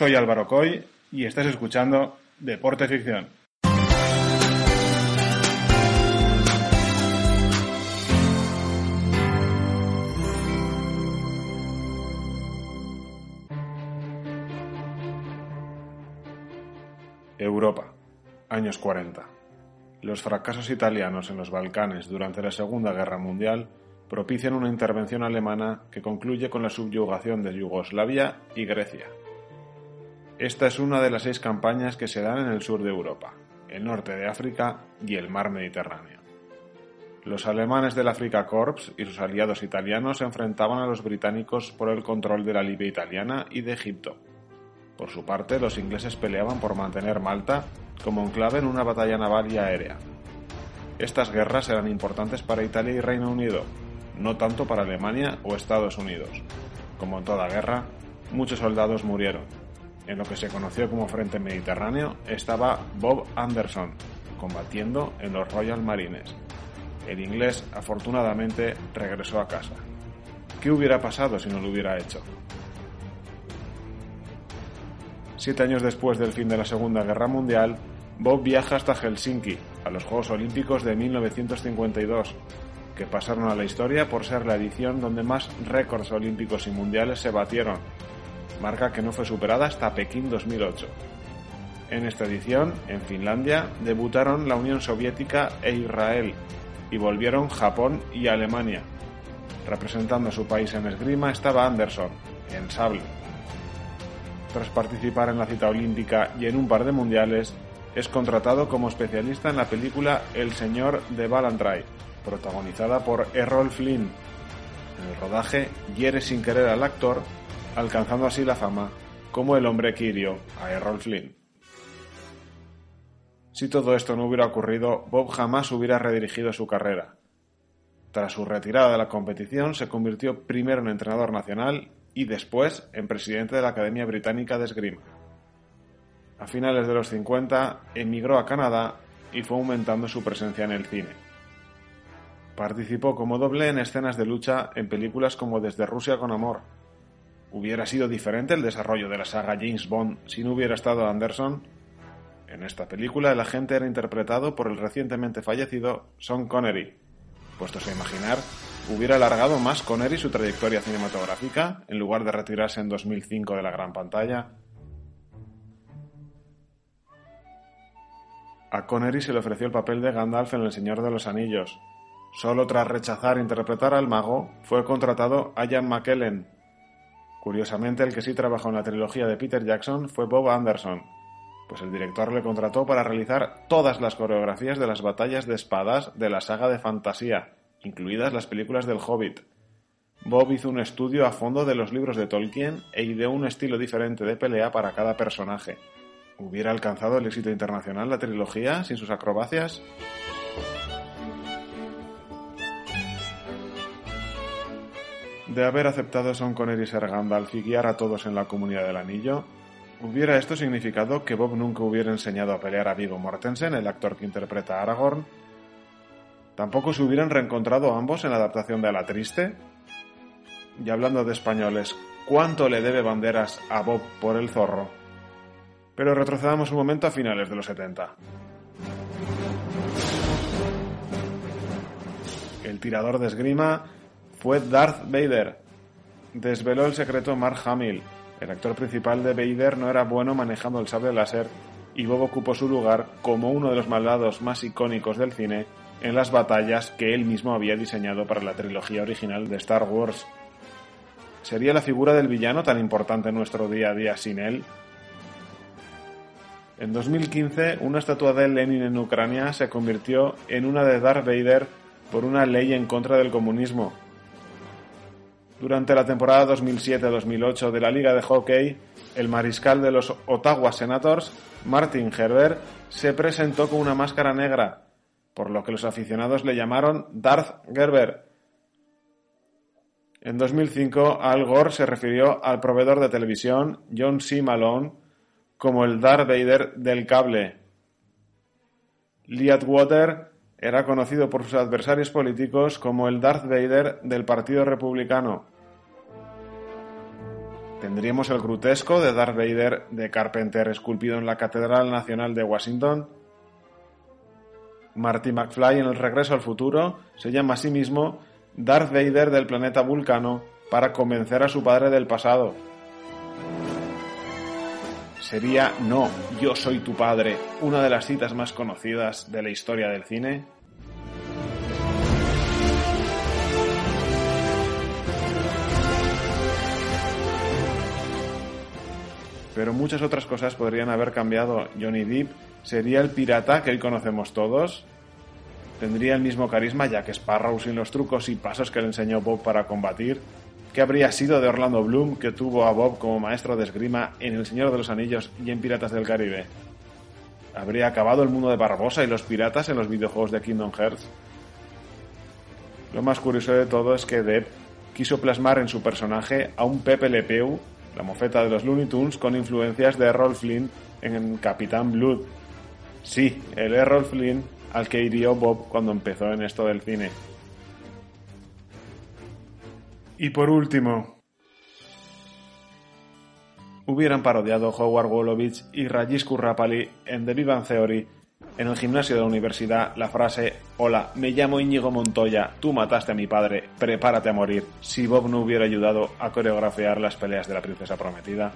Soy Álvaro Coy y estás escuchando Deporte Ficción. Europa, años 40. Los fracasos italianos en los Balcanes durante la Segunda Guerra Mundial propician una intervención alemana que concluye con la subyugación de Yugoslavia y Grecia. Esta es una de las seis campañas que se dan en el sur de Europa, el norte de África y el mar Mediterráneo. Los alemanes del Afrika Corps y sus aliados italianos se enfrentaban a los británicos por el control de la Libia italiana y de Egipto. Por su parte, los ingleses peleaban por mantener Malta como enclave en una batalla naval y aérea. Estas guerras eran importantes para Italia y Reino Unido, no tanto para Alemania o Estados Unidos. Como en toda guerra, muchos soldados murieron. En lo que se conoció como Frente Mediterráneo estaba Bob Anderson, combatiendo en los Royal Marines. El inglés, afortunadamente, regresó a casa. ¿Qué hubiera pasado si no lo hubiera hecho? Siete años después del fin de la Segunda Guerra Mundial, Bob viaja hasta Helsinki, a los Juegos Olímpicos de 1952, que pasaron a la historia por ser la edición donde más récords olímpicos y mundiales se batieron, marca que no fue superada hasta Pekín 2008. En esta edición, en Finlandia, debutaron la Unión Soviética e Israel, y volvieron Japón y Alemania. Representando a su país en esgrima estaba Anderson, en sable. Tras participar en la cita olímpica y en un par de mundiales, es contratado como especialista en la película El Señor de Ballantrae, protagonizada por Errol Flynn. En el rodaje hiere sin querer al actor, alcanzando así la fama como el hombre que hirió a Errol Flynn. Si todo esto no hubiera ocurrido, Bob jamás hubiera redirigido su carrera. Tras su retirada de la competición, se convirtió primero en entrenador nacional y después en presidente de la Academia Británica de Esgrima. A finales de los 50 emigró a Canadá y fue aumentando su presencia en el cine. Participó como doble en escenas de lucha en películas como Desde Rusia con Amor. ¿Hubiera sido diferente el desarrollo de la saga James Bond si no hubiera estado Anderson? En esta película el agente era interpretado por el recientemente fallecido Sean Connery. Puestos a imaginar, ¿hubiera alargado más Connery su trayectoria cinematográfica en lugar de retirarse en 2005 de la gran pantalla? A Connery se le ofreció el papel de Gandalf en El Señor de los Anillos, Solo tras rechazar interpretar al mago, fue contratado Ian McKellen. Curiosamente, el que sí trabajó en la trilogía de Peter Jackson fue Bob Anderson, pues el director le contrató para realizar todas las coreografías de las batallas de espadas de la saga de fantasía, incluidas las películas del Hobbit. Bob hizo un estudio a fondo de los libros de Tolkien e ideó un estilo diferente de pelea para cada personaje. ¿Hubiera alcanzado el éxito internacional la trilogía sin sus acrobacias? De haber aceptado Son Connery ser Gandalf y guiar a todos en la comunidad del anillo, ¿hubiera esto significado que Bob nunca hubiera enseñado a pelear a Viggo Mortensen, el actor que interpreta a Aragorn? ¿Tampoco se hubieran reencontrado ambos en la adaptación de A la Triste? Y hablando de españoles, ¿cuánto le debe banderas a Bob por el zorro? Pero retrocedamos un momento a finales de los 70. El tirador de esgrima fue Darth Vader. Desveló el secreto Mark Hamill. El actor principal de Vader no era bueno manejando el sable láser y Bob ocupó su lugar como uno de los malvados más icónicos del cine en las batallas que él mismo había diseñado para la trilogía original de Star Wars. ¿Sería la figura del villano tan importante en nuestro día a día sin él? En 2015, una estatua de Lenin en Ucrania se convirtió en una de Darth Vader por una ley en contra del comunismo, durante la temporada 2007-2008 de la Liga de Hockey, el mariscal de los Ottawa Senators, Martin Herbert, se presentó con una máscara negra, por lo que los aficionados le llamaron Darth Gerber. En 2005, Al Gore se refirió al proveedor de televisión John C. Malone como el Darth Vader del cable. Lee era conocido por sus adversarios políticos como el Darth Vader del Partido Republicano. ¿Tendríamos el grotesco de Darth Vader de Carpenter esculpido en la Catedral Nacional de Washington? Marty McFly en El Regreso al Futuro se llama a sí mismo Darth Vader del planeta Vulcano para convencer a su padre del pasado. ¿Sería No, yo soy tu padre una de las citas más conocidas de la historia del cine? Pero muchas otras cosas podrían haber cambiado. Johnny Depp sería el pirata que hoy conocemos todos. Tendría el mismo carisma Jack Sparrow sin los trucos y pasos que le enseñó Bob para combatir. ¿Qué habría sido de Orlando Bloom que tuvo a Bob como maestro de esgrima en El Señor de los Anillos y en Piratas del Caribe? ¿Habría acabado el mundo de Barbosa y los piratas en los videojuegos de Kingdom Hearts? Lo más curioso de todo es que Depp quiso plasmar en su personaje a un Pepe Le Pew la mofeta de los Looney Tunes con influencias de Errol Flynn en Capitán Blood. Sí, el Errol Flynn al que hirió Bob cuando empezó en esto del cine. Y por último, hubieran parodiado Howard Wolowitz y Rajesh Kurrapali en The Vivan Theory en el gimnasio de la universidad la frase Hola, me llamo Íñigo Montoya, tú mataste a mi padre, prepárate a morir, si Bob no hubiera ayudado a coreografiar las peleas de la princesa prometida.